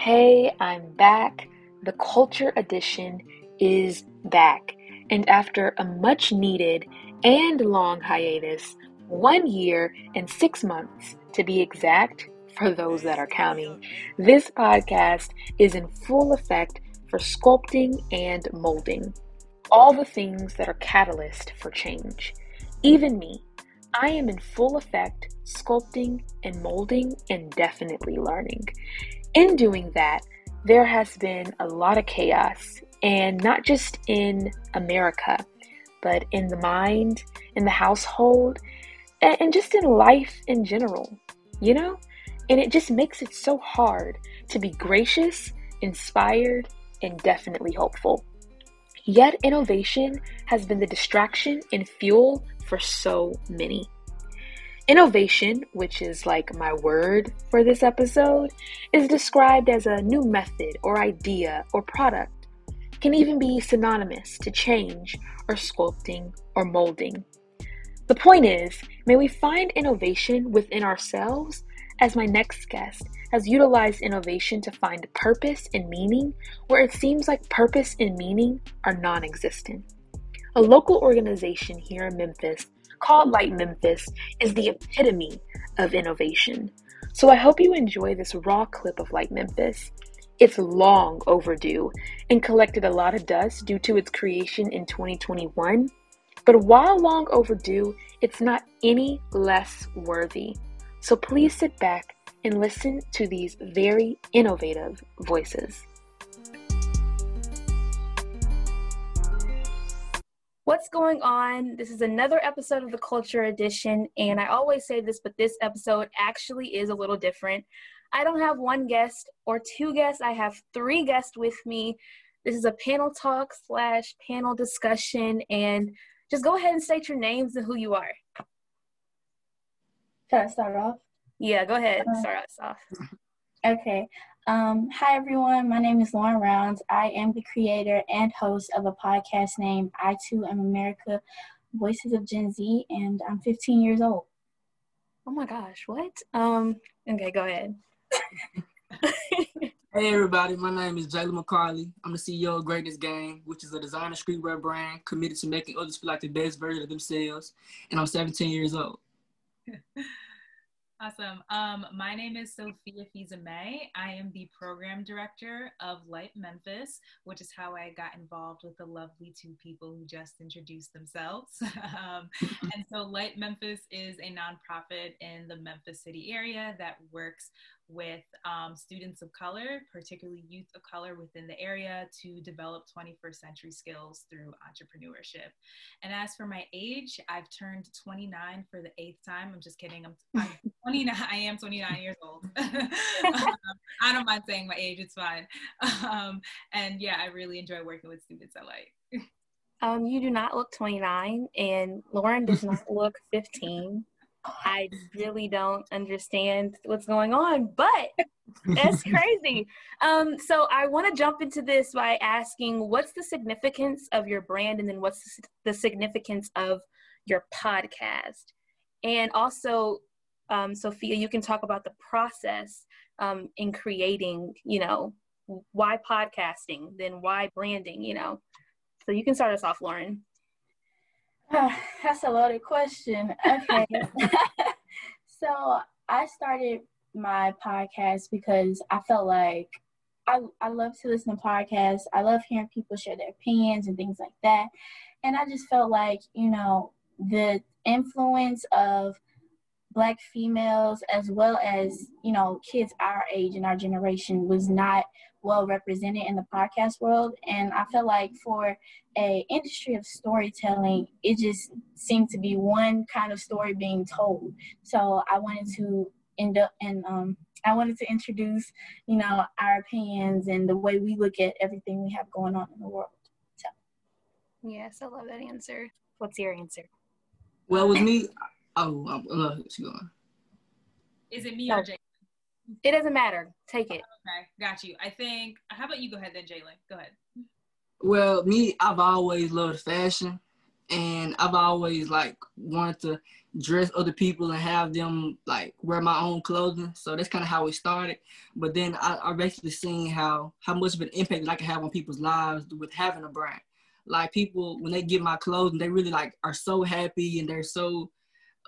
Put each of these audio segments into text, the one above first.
Hey, I'm back. The Culture Edition is back. And after a much needed and long hiatus, one year and six months to be exact, for those that are counting, this podcast is in full effect for sculpting and molding. All the things that are catalyst for change. Even me, I am in full effect sculpting and molding and definitely learning. In doing that, there has been a lot of chaos, and not just in America, but in the mind, in the household, and just in life in general, you know? And it just makes it so hard to be gracious, inspired, and definitely hopeful. Yet, innovation has been the distraction and fuel for so many. Innovation, which is like my word for this episode, is described as a new method or idea or product. Can even be synonymous to change or sculpting or molding. The point is, may we find innovation within ourselves as my next guest has utilized innovation to find purpose and meaning where it seems like purpose and meaning are non existent. A local organization here in Memphis called LITE Memphis is the epitome of innovation. So I hope you enjoy this raw clip of LITE Memphis. It's long overdue and collected a lot of dust due to its creation in 2021. But while long overdue, it's not any less worthy. So please sit back and listen to these very innovative voices. What's going on? This is another episode of the Culture Edition, and I always say this, but this episode actually is a little different. I don't have one guest or two guests, I have three guests with me. This is a panel talk slash panel discussion, and just go ahead and state your names and who you are. Can I start off? Yeah, go ahead. Uh, start us off. Okay. Um, hi, everyone. My name is Lauren Rounds. I am the creator and host of a podcast named I Too Am America Voices of Gen Z, and I'm 15 years old. Oh my gosh, what? Um, okay, go ahead. hey, everybody. My name is Jalen McCarley. I'm the CEO of Greatness Gang, which is a designer streetwear brand committed to making others feel like the best version of themselves, and I'm 17 years old. Awesome. Um, my name is Sophia Fizame. I am the program director of LITE Memphis, which is how I got involved with the lovely two people who just introduced themselves. um, and so, LITE Memphis is a nonprofit in the Memphis city area that works with um, students of color, particularly youth of color within the area, to develop 21st century skills through entrepreneurship. And as for my age, I've turned 29 for the eighth time. I'm just kidding. I'm, I'm 29. I am 29 years old. um, I don't mind saying my age. It's fine. Um, and yeah, I really enjoy working with students at LITE. Um, you do not look 29, and Lauren does not look 15. I really don't understand what's going on, but that's crazy. Um, so I want to jump into this by asking what's the significance of your brand and then what's the significance of your podcast? And also, um, Sophia, you can talk about the process um, in creating, you know, why podcasting, then why branding, you know. So you can start us off, Lauren. Uh, that's a loaded question. Okay. so I started my podcast because I felt like I, I love to listen to podcasts. I love hearing people share their opinions and things like that. And I just felt like, you know, the influence of black females as well as, you know, kids our age and our generation was not well represented in the podcast world and i feel like for a industry of storytelling it just seemed to be one kind of story being told. So i wanted to end up and um, i wanted to introduce you know our opinions and the way we look at everything we have going on in the world. So. Yes i love that answer. What's your answer? Well with me oh i'm, I'm going is it me or Jay? It doesn't matter. Take it. Okay, got you. I think. How about you go ahead then, Jalen? Go ahead. Well, me, I've always loved fashion, and I've always like wanted to dress other people and have them like wear my own clothing. So that's kind of how it started. But then I, I basically seen how how much of an impact that I can have on people's lives with having a brand. Like people when they get my clothing, they really like are so happy and they're so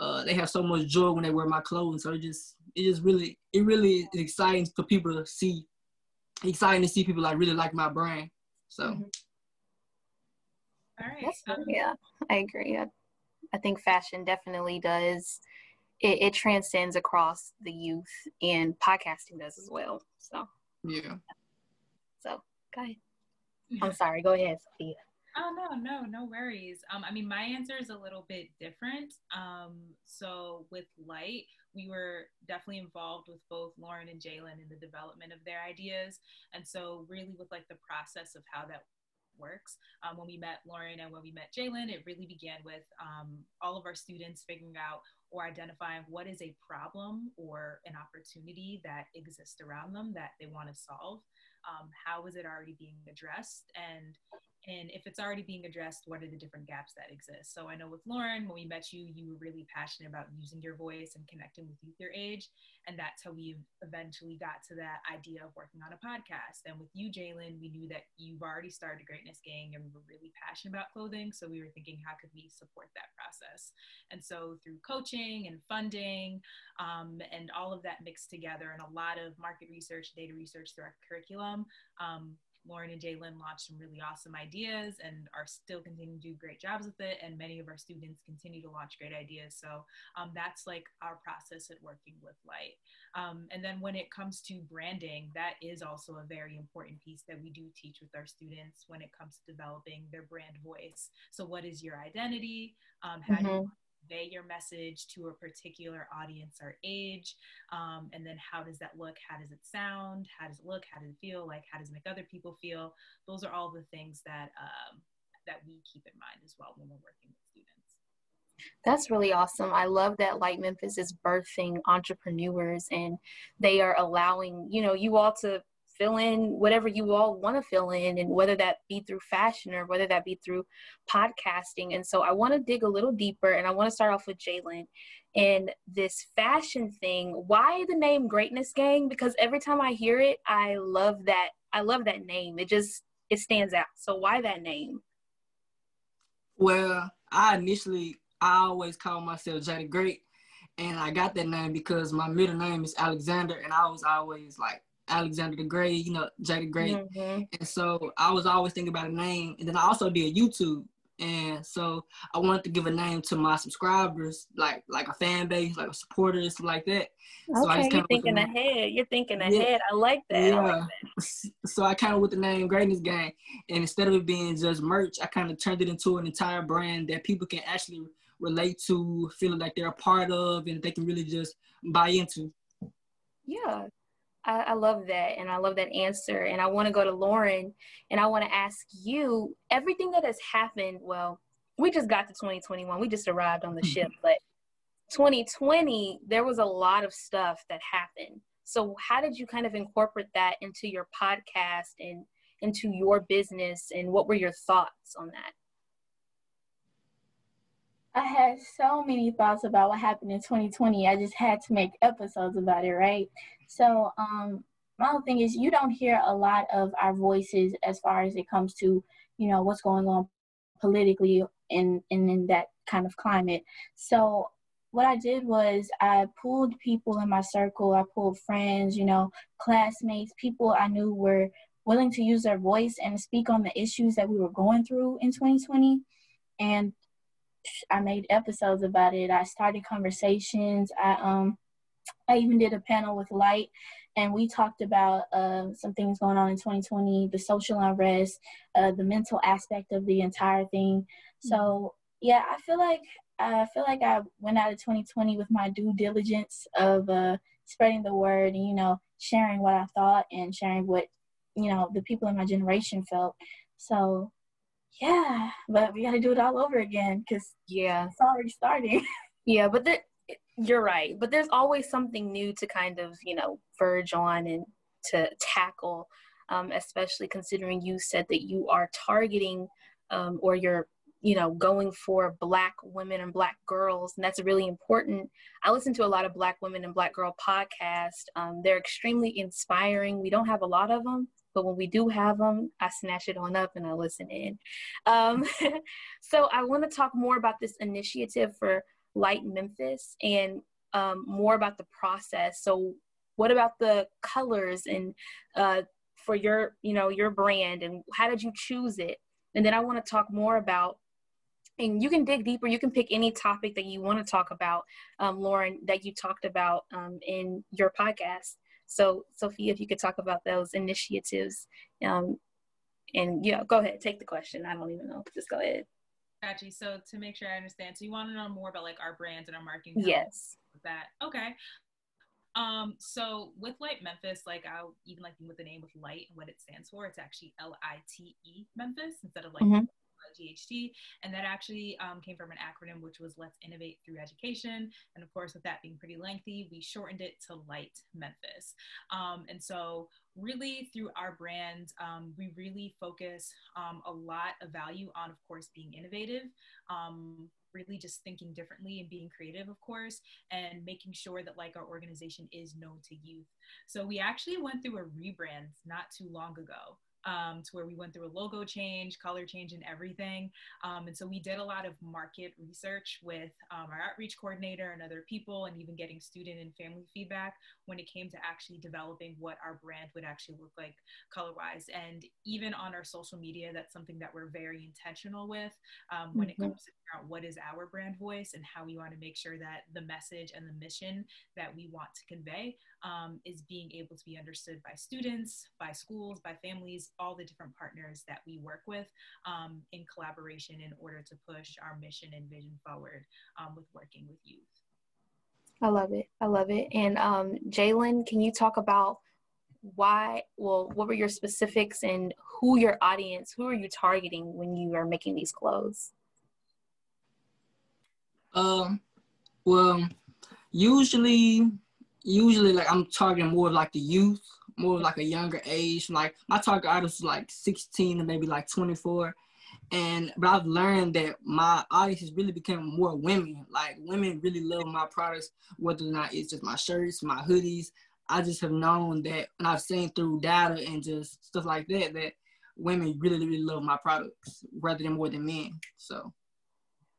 uh, they have so much joy when they wear my clothes. So it just it just really it really is exciting for people to see exciting to see people like really like my brand. So mm-hmm. All right. Um, yeah, I agree. I, I, think fashion definitely does. It, it, transcends across the youth, and podcasting does as well. So yeah. So go ahead. I'm sorry. Go ahead, Sophia. Oh no, no, no worries. Um, I mean, my answer is a little bit different. Um, so with LITE, we were definitely involved with both Lauren and Jalen in the development of their ideas, and so really with like the process of how that works. Um, when we met Lauren and when we met Jalen, it really began with um, all of our students figuring out or identifying what is a problem or an opportunity that exists around them that they want to solve. Um, how is it already being addressed? And and if it's already being addressed what are the different gaps that exist? So i know with lauren when we met you you were really passionate about using your voice and connecting with youth your age and that's how we eventually got to that idea of working on a podcast. And with you jalen we knew that you've already started a greatness gang and we were really passionate about clothing so we were thinking how could we support that process? And so through coaching and funding um, and all of that mixed together and a lot of market research data research through our curriculum um, Lauren and Jalen launched some really awesome ideas and are still continuing to do great jobs with it. And many of our students continue to launch great ideas. So um, that's like our process at working with LITE. Um, and then when it comes to branding, that is also a very important piece that we do teach with our students when it comes to developing their brand voice. So, what is your identity? Um, how mm-hmm. do you mm-hmm convey your message to a particular audience or age um, and then how does that look? How does it sound? How does it look? How does it feel? Like how does it make other people feel? Those are all the things that um, that we keep in mind as well when we're working with students. That's really awesome. I love that LITE Memphis is birthing entrepreneurs and they are allowing, you know, you all to fill in whatever you all want to fill in and whether that be through fashion or whether that be through podcasting. And so i want to dig a little deeper and i want to start off with jalen and this fashion thing. Why the name greatness gang? Because every time i hear it i love that i love that name. It just it stands out. So why that name? Well i initially i always call myself Jay the Great and i got that name because my middle name is alexander and i was always like Alexander the Great, you know, Jay the Great. Mm-hmm. And so I was always thinking about a name. And then I also did YouTube. And so I wanted to give a name to my subscribers, like like a fan base, like a supporters, like that. So okay, you're thinking ahead. You're thinking ahead. Yeah. I like that. Yeah. I like that. So I kind of with the name Greatness Gang, and instead of it being just merch, I kind of turned it into an entire brand that people can actually relate to, feeling like they're a part of, and they can really just buy into. Yeah, I, I, love that and I love that answer. And I want to go to Lauren and I want to ask you everything that has happened. Well, we just got to 2021, we just arrived on the mm-hmm. ship, but 2020, there was a lot of stuff that happened. So, how did you kind of incorporate that into your podcast and into your business? And what were your thoughts on that? I had so many thoughts about what happened in 2020. I just had to make episodes about it, right? So, um, my whole thing is you don't hear a lot of our voices as far as it comes to, you know, what's going on politically in, in, in that kind of climate. So, what I did was I pulled people in my circle, I pulled friends, you know, classmates, people I knew were willing to use their voice and speak on the issues that we were going through in 2020. And I made episodes about it. I started conversations. I um I even did a panel with LITE, and we talked about uh, some things going on in 2020, the social unrest, uh, the mental aspect of the entire thing. So yeah, I feel like I feel like I went out of 2020 with my due diligence of uh, spreading the word and you know sharing what I thought and sharing what you know the people in my generation felt. So yeah, but we got to do it all over again because yeah, it's already starting. yeah, but the, you're right. But there's always something new to kind of you know verge on and to tackle, um, especially considering you said that you are targeting um, or you're you know, going for Black women and Black girls, and that's really important. I listen to a lot of Black women and Black girl podcasts. Um, they're extremely inspiring. We don't have a lot of them, but when we do have them, I snatch it on up and I listen in. Um, so I want to talk more about this initiative for LITE Memphis and um, more about the process. So, what about the colors and uh, for your, you know, your brand, and how did you choose it? And then I want to talk more about and you can dig deeper. You can pick any topic that you want to talk about, um, Lauren, that you talked about um, in your podcast. So, Sophia, if you could talk about those initiatives, um, and yeah, go ahead, take the question. I don't even know. Just go ahead. Gotcha. So to make sure I understand, so you want to know more about like our brands and our marketing? Yes. That okay. Um, so with LITE Memphis, like I'll even like with the name of Light and what it stands for, it's actually L I T E Memphis instead of like mm-hmm. GHT. And that actually um, came from an acronym which was Let's Innovate Through Education. And of course, with that being pretty lengthy, we shortened it to LITE Memphis. Um, and so, really, through our brand, um, we really focus um, a lot of value on, of course, being innovative um, really just thinking differently and being creative of course and making sure that like our organization is known to youth so we actually went through a rebrand not too long ago um, to where we went through a logo change, color change, and everything. Um, and so we did a lot of market research with um, our outreach coordinator and other people, and even getting student and family feedback when it came to actually developing what our brand would actually look like color wise. And even on our social media, that's something that we're very intentional with um, when mm-hmm. it comes to out what is our brand voice and how we want to make sure that the message and the mission that we want to convey um, is being able to be understood by students, by schools, by families, all the different partners that we work with um, in collaboration in order to push our mission and vision forward um, with working with youth. I love it. I love it. And um, Jalen, can you talk about why? Well, what were your specifics and who your audience? Who are you targeting when you are making these clothes? Um, well, usually usually like I'm targeting more like the youth, more like a younger age. Like my target audience is like 16 to maybe like 24. And but I've learned that my audience has really become more women. Like women really love my products, whether or not it's just my shirts, my hoodies. I just have known that and I've seen through data and just stuff like that that women really, really love my products rather than more than men. So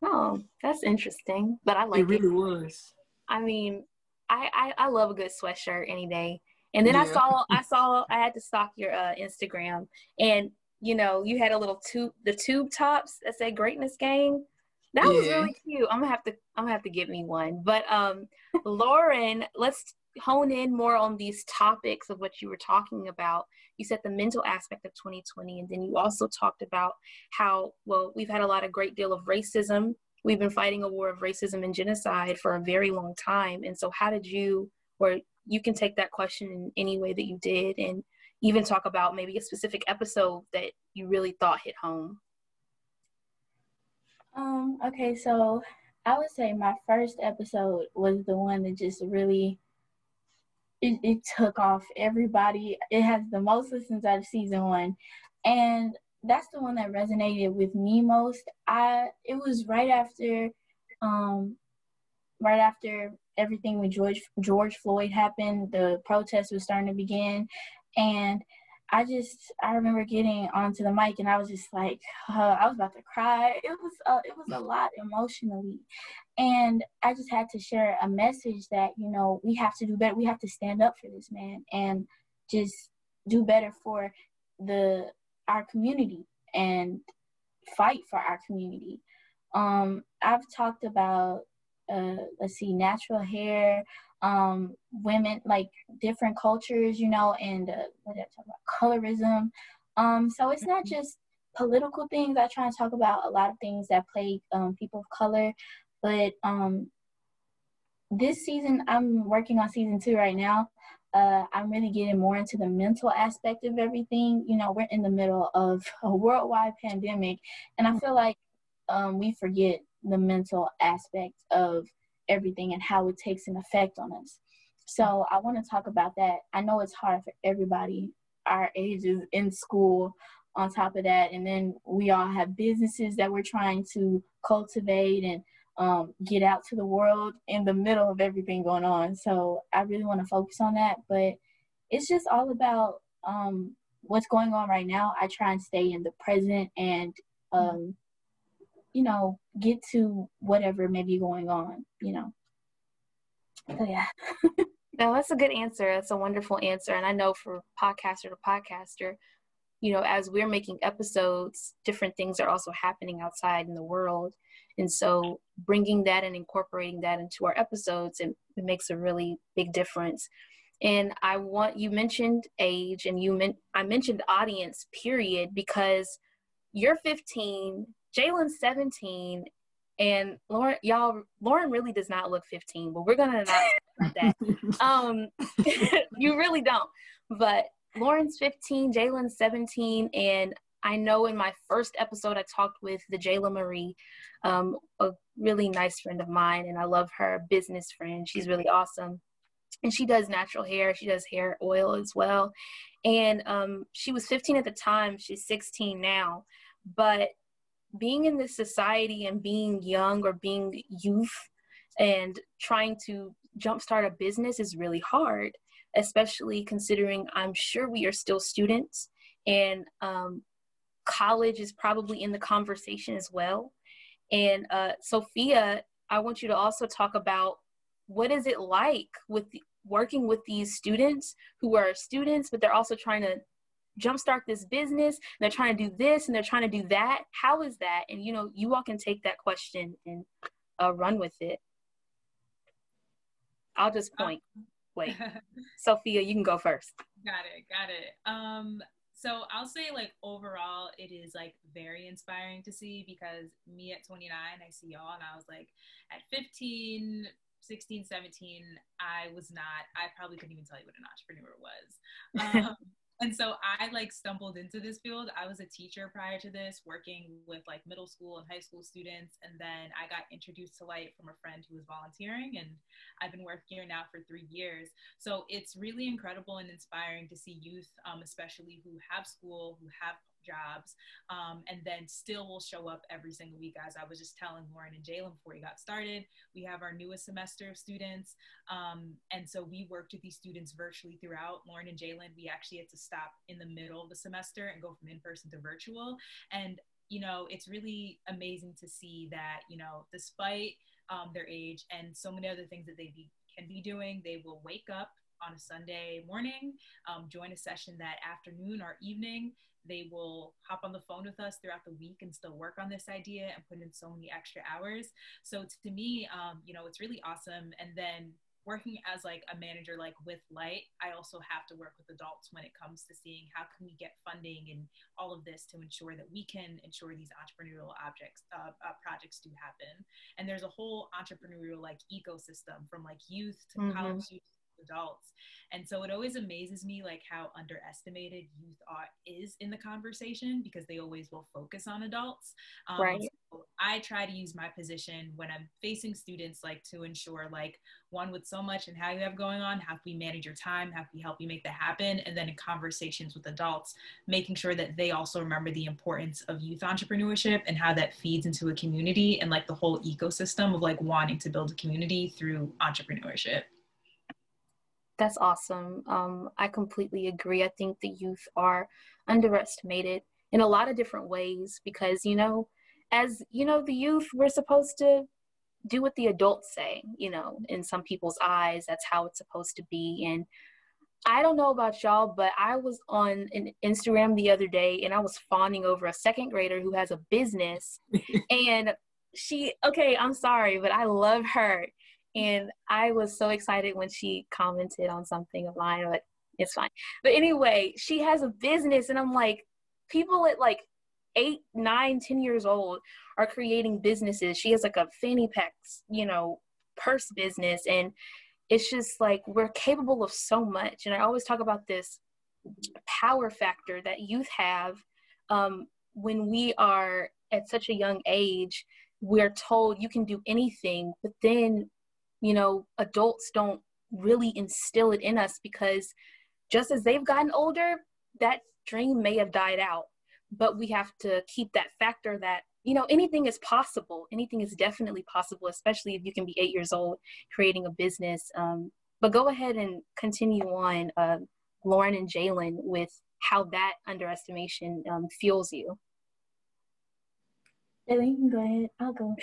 Oh, that's interesting. But I like it. really it. was. I mean, I, I, I love a good sweatshirt any day. And then yeah. I saw I saw I had to stalk your uh, Instagram, and you know you had a little tube the tube tops that say Greatness Gang. That yeah. was really cute. I'm gonna have to I'm gonna have to get me one. But um, Lauren, let's hone in more on these topics of what you were talking about. You said the mental aspect of 2020, and then you also talked about how well we've had a lot of great deal of racism we've been fighting a war of racism and genocide for a very long time. And so, how did you, or you can take that question in any way that you did, and even talk about maybe a specific episode that you really thought hit home? Um, okay, so I would say my first episode was the one that just really it, it took off everybody. It has the most listens out of season one. And that's the one that resonated with me most. I it was right after um right after everything with George George Floyd happened, the protest was starting to begin and I just I remember getting onto the mic and I was just like uh, I was about to cry. It was uh, it was a lot emotionally, and I just had to share a message that you know we have to do better. We have to stand up for this man and just do better for the our community and fight for our community. Um, I've talked about, uh, let's see, natural hair, um, women, like different cultures, you know, and uh, what did I talk about? Colorism. Um, so it's not just political things. I try and talk about a lot of things that plague um, people of color, but um, this season, I'm working on season two right now uh, I'm really getting more into the mental aspect of everything. You know, we're in the middle of a worldwide pandemic, and I feel like um, we forget the mental aspect of everything and how it takes an effect on us. So I want to talk about that. I know it's hard for everybody our ages in school on top of that. And then we all have businesses that we're trying to cultivate and um, get out to the world in the middle of everything going on. So I really want to focus on that. But it's just all about um, what's going on right now. I try and stay in the present and, um, you know, get to whatever may be going on, you know. So yeah. no, that's a good answer. That's a wonderful answer. And I know for podcaster to podcaster, you know, as we're making episodes, different things are also happening outside in the world. And so bringing that and incorporating that into our episodes, it, it makes a really big difference. And I want, you mentioned age and you meant, I mentioned audience period because you're 15, Jalen's 17, and Lauren, y'all, Lauren really does not look 15, but we're gonna not that. um, you really don't. But Lauren's 15, Jalen's 17, and I know in my first episode I talked with the Jayla Marie, um, a really nice friend of mine, and I love her business friend. She's really awesome. And she does natural hair. She does hair oil as well. And um, she was 15 at the time. She's 16 now. But being in this society and being young or being youth and trying to jumpstart a business is really hard especially considering I'm sure we are still students and um, college is probably in the conversation as well. And uh, Sophia, I want you to also talk about what is it like with the, working with these students who are students, but they're also trying to jumpstart this business. they're trying to do this and they're trying to do that. How is that? And you know, you all can take that question and uh, run with it. I'll just point. Wait, Sophia, you can go first. Got it, got it. Um, so I'll say like overall, it is like very inspiring to see because me at 29, I see y'all, and I was like at 15, 16, 17, I was not. I probably couldn't even tell you what an entrepreneur was. Um, and so I like stumbled into this field. I was a teacher prior to this, working with like middle school and high school students. And then I got introduced to LITE from a friend who was volunteering, and I've been working here now for three years. So it's really incredible and inspiring to see youth, um, especially who have school, who have jobs um, and then still will show up every single week. As i was just telling lauren and jalen before we got started we have our newest semester of students um, and so we worked with these students virtually throughout. Lauren and jalen we actually had to stop in the middle of the semester and go from in-person to virtual. And you know it's really amazing to see that you know despite um, their age and so many other things that they be, can be doing they will wake up on a Sunday morning, um, join a session that afternoon or evening, they will hop on the phone with us throughout the week and still work on this idea and put in so many extra hours. So to me, um, you know, it's really awesome. And then working as like a manager like with LITE i also have to work with adults when it comes to seeing how can we get funding and all of this to ensure that we can ensure these entrepreneurial objects uh, uh, projects do happen and there's a whole entrepreneurial like ecosystem from like youth to mm-hmm. college youth adults. And so it always amazes me like how underestimated youth are, is in the conversation because they always will focus on adults. Um, right. So I try to use my position when I'm facing students like to ensure like one with so much and how you have going on, how can we manage your time, how can we help you make that happen? And then in conversations with adults, making sure that they also remember the importance of youth entrepreneurship and how that feeds into a community and like the whole ecosystem of like wanting to build a community through entrepreneurship. That's awesome. Um, I completely agree. I think the youth are underestimated in a lot of different ways because, you know, as you know, the youth, we're supposed to do what the adults say, you know, in some people's eyes, that's how it's supposed to be. And I don't know about y'all, but I was on an Instagram the other day and I was fawning over a second grader who has a business. and she, okay, I'm sorry, but I love her. And I was so excited when she commented on something of mine, but it's fine. But anyway, she has a business, and I'm like, people at like eight, nine, ten years old are creating businesses. She has like a fanny packs, you know, purse business, and it's just like we're capable of so much. And I always talk about this power factor that youth have um, when we are at such a young age. We're told you can do anything, but then you know, adults don't really instill it in us because just as they've gotten older, that dream may have died out. but we have to keep that factor that you know anything is possible. Anything is definitely possible especially if you can be eight years old creating a business. Um, but go ahead and continue on uh, lauren and jalen with how that underestimation um, fuels you. Jalen, you can go ahead. I'll go.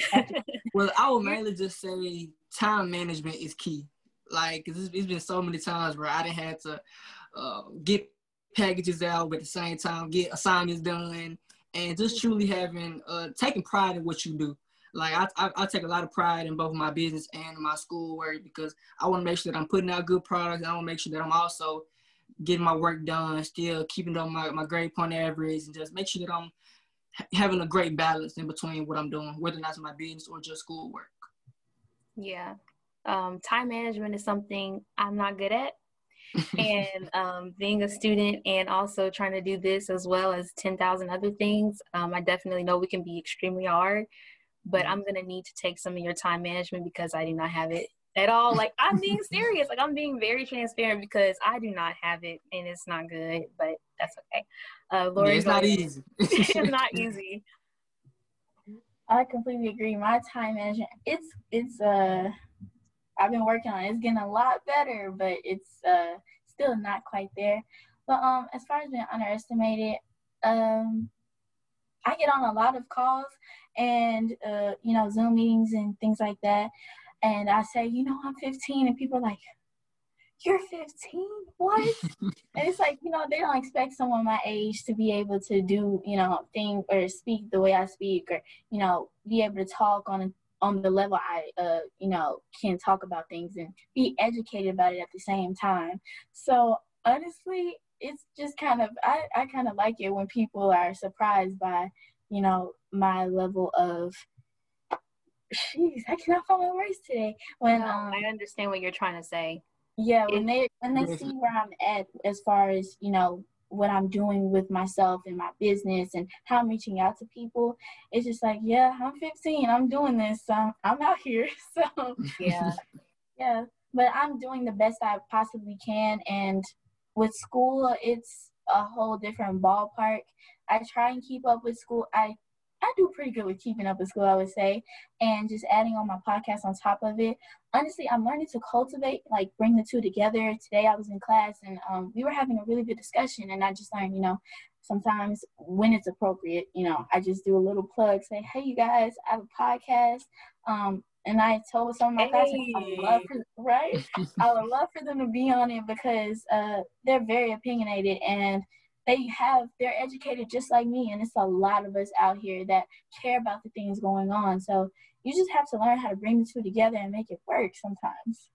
Well i would mainly just say time management is key like it's, it's been so many times where i didn't have to uh, get packages out but at the same time, get assignments done, and just truly having uh, taking pride in what you do. Like I, I, I, take a lot of pride in both my business and my schoolwork because I want to make sure that I'm putting out good products. I want to make sure that I'm also getting my work done, still keeping up my, my grade point average, and just make sure that I'm having a great balance in between what I'm doing, whether that's my business or just schoolwork. Yeah. Um, time management is something I'm not good at and um, being a student and also trying to do this as well as 10,000 other things, um, I definitely know we can be extremely hard, but mm-hmm. I'm going to need to take some of your time management because I do not have it at all. Like, I'm being serious. Like, I'm being very transparent because I do not have it and it's not good, but that's okay. Uh, Lauren, yeah, it's not easy. it's not easy. I completely agree. My time management, it's, it's, uh, I've been working on it. It's getting a lot better, but it's uh, still not quite there. But um, as far as being underestimated, um, I get on a lot of calls and uh, you know Zoom meetings and things like that, and I say, you know, I'm 15, and people are like, "You're 15? What?" and it's like you know they don't expect someone my age to be able to do you know thing or speak the way I speak or you know be able to talk on on the level I, uh, you know, can talk about things and be educated about it at the same time. So honestly, it's just kind of I, I kind of like it when people are surprised by, you know, my level of. Jeez, I cannot find my words today. When no, um, I understand what you're trying to say. Yeah, when they when they see where I'm at as far as you know what I'm doing with myself and my business and how I'm reaching out to people. It's just like, yeah, I'm 15, I'm doing this, so I'm out here. So yeah, yeah. But I'm doing the best I possibly can, and with school, it's a whole different ballpark. I try and keep up with school. I I do pretty good with keeping up with school, I would say, and just adding on my podcast on top of it. Honestly, I'm learning to cultivate, like bring the two together. Today I was in class and um, we were having a really good discussion, and I just learned, you know, sometimes when it's appropriate, you know, I just do a little plug, say, hey, you guys, I have a podcast. Um, and I told some of my hey. classmates, I would love for, right? I would love for them to be on it because uh, they're very opinionated and they have they're educated just like me and it's a lot of us out here that care about the things going on. So you just have to learn how to bring the two together and make it work sometimes.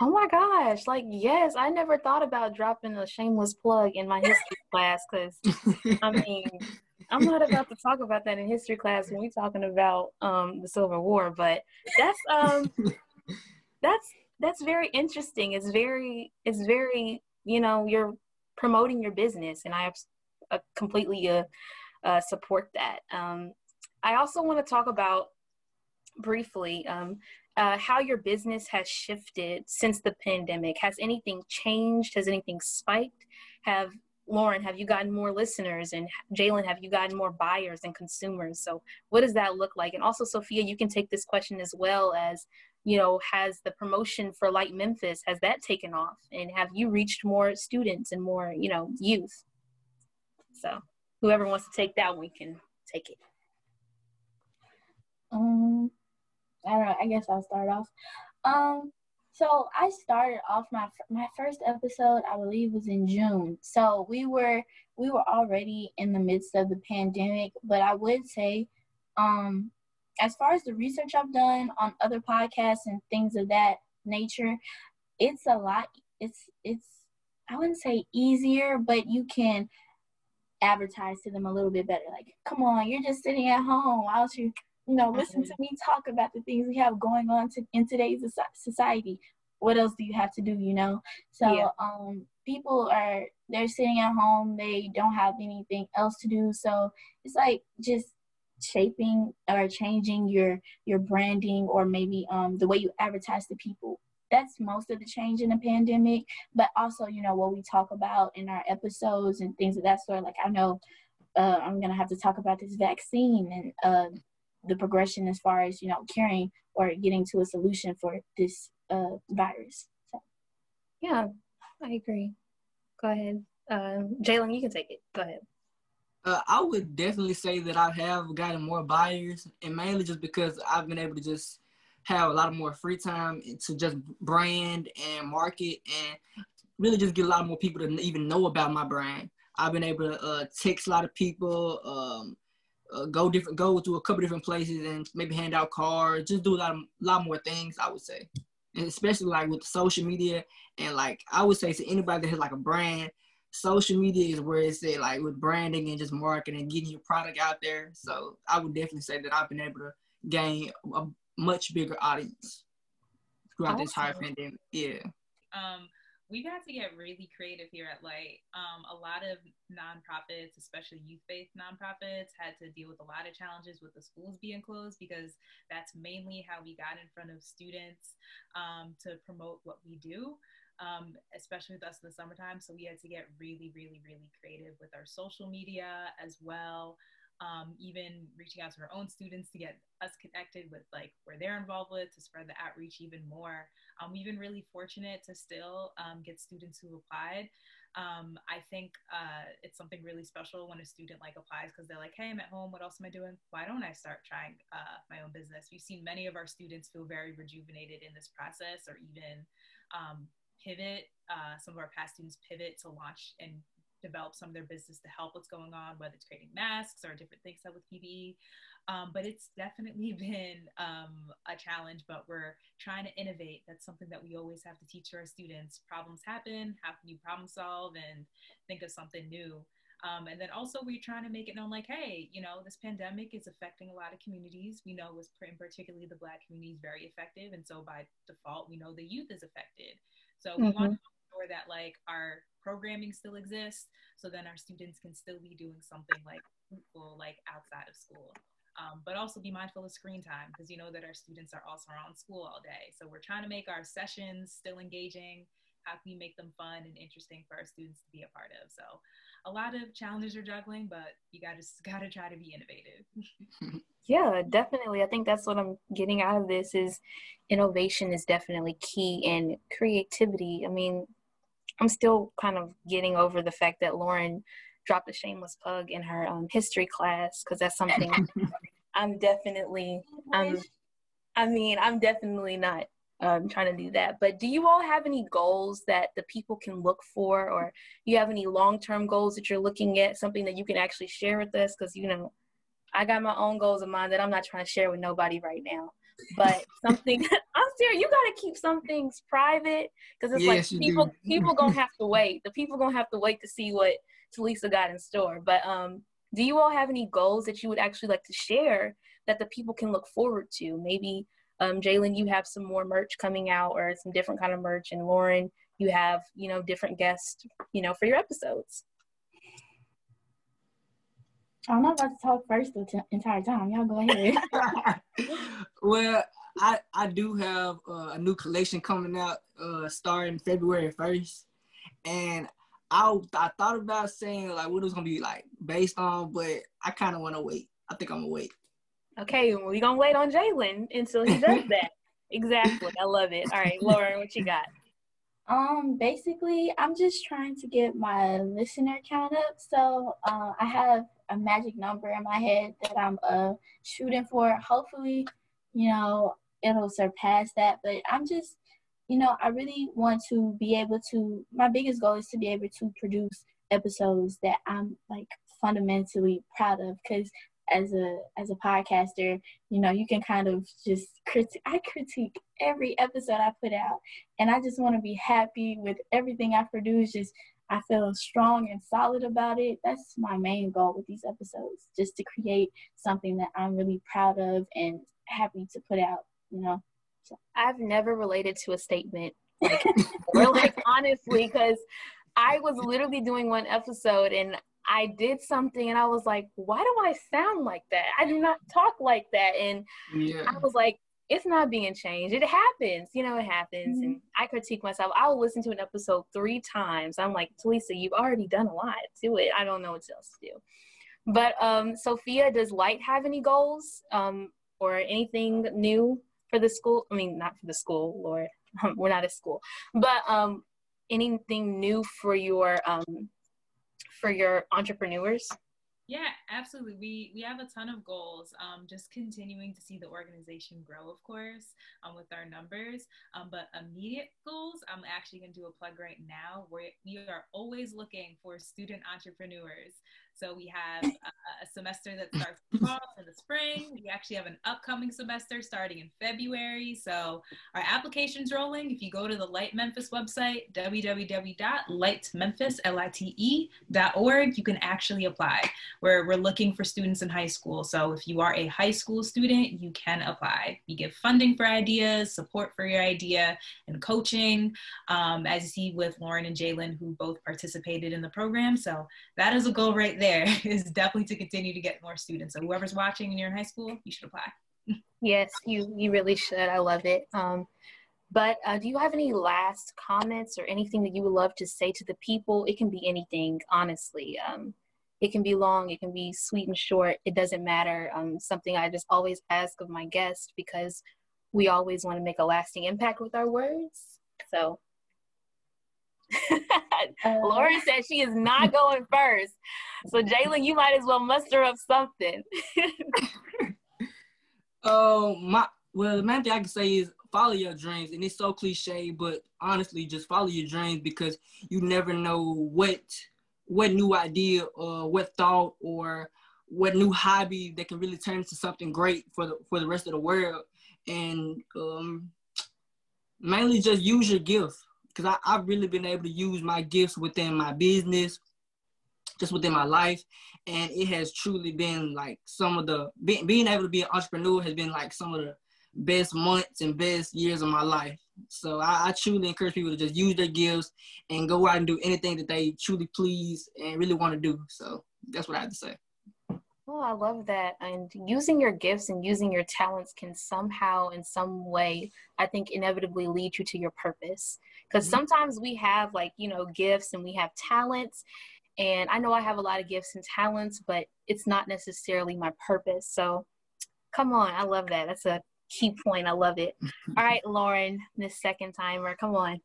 Oh my gosh like yes i never thought about dropping a shameless plug in my history class because i mean i'm not about to talk about that in history class when we're talking about um, the civil war but that's um that's that's very interesting. It's very it's very you know you're promoting your business, and I uh, completely uh, uh, support that. Um, I also want to talk about briefly um, uh, how your business has shifted since the pandemic. Has anything changed? Has anything spiked? Have Lauren, have you gotten more listeners? And Jalen, have you gotten more buyers and consumers? So, what does that look like? And also, Sophia, you can take this question as well as you know, has the promotion for LITE Memphis, has that taken off? And have you reached more students and more, you know, youth? So whoever wants to take that one can take it. Um, I don't know. I guess I'll start off. Um, so I started off my my first episode, I believe, was in June. So we were we were already in the midst of the pandemic, but I would say, um, as far as the research I've done on other podcasts and things of that nature, it's a lot. It's it's I wouldn't say easier, but you can advertise to them a little bit better. Like, come on, you're just sitting at home. Why don't you, you know, listen to me talk about the things we have going on to, in today's society? What else do you have to do? You know, so yeah. um, people are they're sitting at home. They don't have anything else to do. So it's like just shaping or changing your your branding or maybe um, the way you advertise to people that's most of the change in the pandemic but also you know what we talk about in our episodes and things of that sort like i know uh, I'm gonna have to talk about this vaccine and uh, the progression as far as you know curing or getting to a solution for this uh, virus. So. Yeah, I agree. Go ahead, um, Jalen. You can take it. Go ahead. Uh, I would definitely say that I have gotten more buyers, and mainly just because I've been able to just have a lot of more free time to just brand and market and really just get a lot more people to even know about my brand. I've been able to uh, text a lot of people, um, uh, go different, go to a couple different places, and maybe hand out cards. Just do a lot, of, lot more things. I would say, and especially like with social media and like I would say to anybody that has like a brand, social media is where it's at, like with branding and just marketing, and getting your product out there. So I would definitely say that I've been able to gain a much bigger audience throughout awesome. this entire pandemic. Yeah. Um, we've had to get really creative here at LITE. Um, a lot of nonprofits, especially youth-based nonprofits, had to deal with a lot of challenges with the schools being closed because that's mainly how we got in front of students um, to promote what we do. Um, especially with us in the summertime. So we had to get really, really, really creative with our social media as well um, even reaching out to our own students to get us connected with like where they're involved with to spread the outreach even more. Um, we've been really fortunate to still um, get students who applied. Um, I think uh, it's something really special when a student like applies because they're like, hey, I'm at home. What else am I doing? Why don't I start trying uh, my own business? We've seen many of our students feel very rejuvenated in this process or even um, pivot. Uh, some of our past students pivot to launch and develop some of their business to help what's going on, whether it's creating masks or different things with PPE. Um, but it's definitely been um, a challenge, but we're trying to innovate. That's something that we always have to teach our students. Problems happen, how can you problem solve and think of something new? Um, and then also we're trying to make it known like, hey, you know, this pandemic is affecting a lot of communities. We know was particularly the black community is very effective. And so by default, we know the youth is affected. So we mm-hmm. want to make sure that like our programming still exists so then our students can still be doing something like fruitful like outside of school. Um, but also be mindful of screen time because you know that our students are also around school all day. So we're trying to make our sessions still engaging how can we make them fun and interesting for our students to be a part of. So a lot of challenges are juggling but you gotta gotta try to be innovative yeah definitely i think that's what i'm getting out of this is innovation is definitely key and creativity i mean I'm still kind of getting over the fact that Lauren dropped a shameless plug in her um, history class because that's something I'm definitely. Um, I mean, I'm definitely not um, trying to do that. But do you all have any goals that the people can look for, or you have any long-term goals that you're looking at? Something that you can actually share with us? Because you know, I got my own goals in mind that I'm not trying to share with nobody right now but something I'm serious. You gotta keep some things private because it's yes, like people people gonna have to wait. The people gonna have to wait to see what Talisa got in store. But um, do you all have any goals that you would actually like to share that the people can look forward to? Maybe um, Jalen, you have some more merch coming out or some different kind of merch, and Lauren, you have you know different guests, you know, for your episodes. I'm not about to talk first the t- entire time. Y'all go ahead. well, I I do have uh, a new collection coming out uh, starting February first, and I I thought about saying like what it was gonna be like based on, but I kind of want to wait. I think I'm gonna wait. Okay, we're gonna wait on Jalen until he does that. exactly. I love it. All right, Lauren, what you got? Um, basically, I'm just trying to get my listener count up. So uh, I have a magic number in my head that I'm uh shooting for. Hopefully, you know, it'll surpass that. But I'm just, you know, I really want to be able to. My biggest goal is to be able to produce episodes that I'm like fundamentally proud of because as a as a podcaster, you know, you can kind of just critique. I critique every episode I put out, and I just want to be happy with everything I produce. Just I feel strong and solid about it. That's my main goal with these episodes, just to create something that I'm really proud of and happy to put out. You know, so. I've never related to a statement like, like honestly, because I was literally doing one episode and I did something and I was like, why do I sound like that? I do not talk like that. And yeah. I was like, it's not being changed. It happens, you know, it happens. Mm-hmm. And I critique myself. I'll listen to an episode three times. I'm like, Talisa, you've already done a lot to it. I don't know what else to do. but um, Sophia, does LITE have any goals um, or anything new for the school? I mean, not for the school, Lord, we're not a school, but um, anything new for your um, for your entrepreneurs? Yeah, absolutely. We we have a ton of goals. Um, just continuing to see the organization grow, of course, um, with our numbers. Um, but immediate goals, I'm actually going to do a plug right now. Where we are always looking for student entrepreneurs. So we have a, semester that starts in the fall the spring. We actually have an upcoming semester starting in February. So our application's rolling. If you go to the LITE Memphis website, www.litememphis.org, you can actually apply. We're looking for students in high school. So if you are a high school student, you can apply. We give funding for ideas, support for your idea, and coaching. Um, as you see with Lauren and Jalen, who both participated in the program. So that is a goal right there is definitely to continue to get more students. So whoever's watching and you're in high school, you should apply. yes, you you really should. I love it. Um, but uh, do you have any last comments or anything that you would love to say to the people? It can be anything, honestly. Um, it can be long, it can be sweet and short. It doesn't matter. Um, something I just always ask of my guests because we always want to make a lasting impact with our words. So uh, Lauren said she is not going first. So Jalen, you might as well muster up something. Oh, my well, the main thing I can say is follow your dreams, and it's so cliche, but honestly, just follow your dreams because you never know what what new idea or what thought or what new hobby that can really turn into something great for the for the rest of the world, and um, mainly just use your gift because I've really been able to use my gifts within my business, just within my life, and it has truly been like some of the being, able to be an entrepreneur has been like some of the best months and best years of my life. So I, I, truly encourage people to just use their gifts and go out and do anything that they truly please and really want to do. So that's what I have to say. Oh, I love that. And using your gifts and using your talents can somehow, in some way, I think inevitably lead you to your purpose. Because mm-hmm. sometimes we have, like, you know, gifts and we have talents. And I know I have a lot of gifts and talents, but it's not necessarily my purpose. So come on. I love that. That's a key point. I love it. All right, Lauren, this second timer, come on.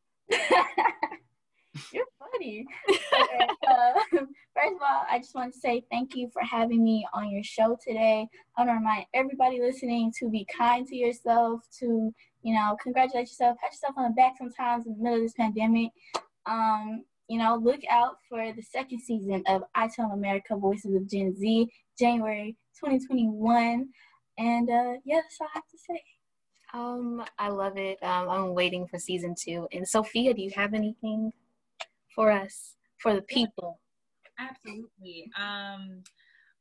You're okay, uh, first of all, I just want to say thank you for having me on your show today. I want to remind everybody listening to be kind to yourself, to you know, congratulate yourself, pat yourself on the back sometimes in the middle of this pandemic. Um, you know, look out for the second season of I Tell America Voices of Gen Z, January 2021. And uh, yeah, that's all I have to say. Um, I love it. Um, I'm waiting for season two. And Sophia, do you have anything for us, for the people? Absolutely. Um,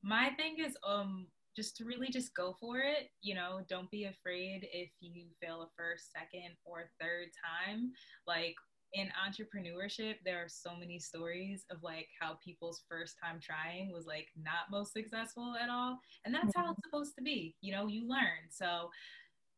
my thing is um just to really just go for it. You know, don't be afraid if you fail a first, second, or third time. Like in entrepreneurship, there are so many stories of like how people's first time trying was like not most successful at all. And that's how it's supposed to be. You know, you learn. So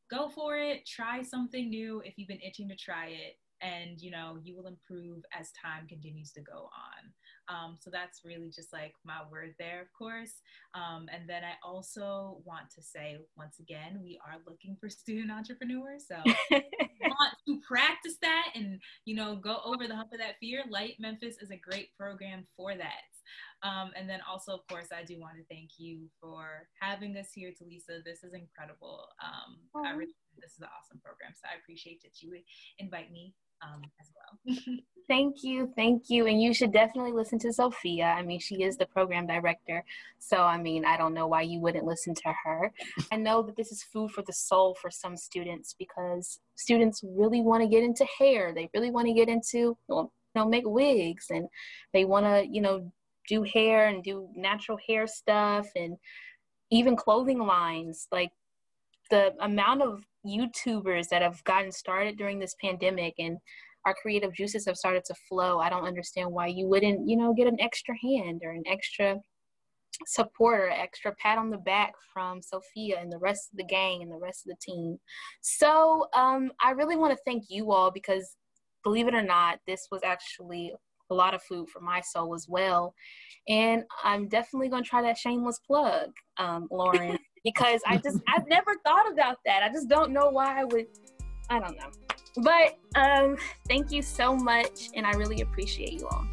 go for it, try something new if you've been itching to try it and you know you will improve as time continues to go on um, so that's really just like my word there of course um, and then i also want to say once again we are looking for student entrepreneurs so want to practice that and you know go over the hump of that fear LITE Memphis is a great program for that um, and then also, of course, I do want to thank you for having us here, Talisa. This is incredible. Um, I really, this is an awesome program. So I appreciate that you would invite me um, as well. thank you, thank you, and you should definitely listen to Sophia. I mean, she is the program director, so I mean, I don't know why you wouldn't listen to her. I know that this is food for the soul for some students because students really want to get into hair. They really want to get into well, you know, make wigs, and they want to, you know, do hair and do natural hair stuff, and even clothing lines. Like the amount of YouTubers that have gotten started during this pandemic and our creative juices have started to flow. I don't understand why you wouldn't, you know, get an extra hand or an extra support or extra pat on the back from Sophia and the rest of the gang and the rest of the team. So um, I really want to thank you all because believe it or not, this was actually a lot of food for my soul as well. And I'm definitely going to try that shameless plug, um, Lauren, because I just, I've never thought about that. I just don't know why I would, I don't know. But um, thank you so much. And I really appreciate you all.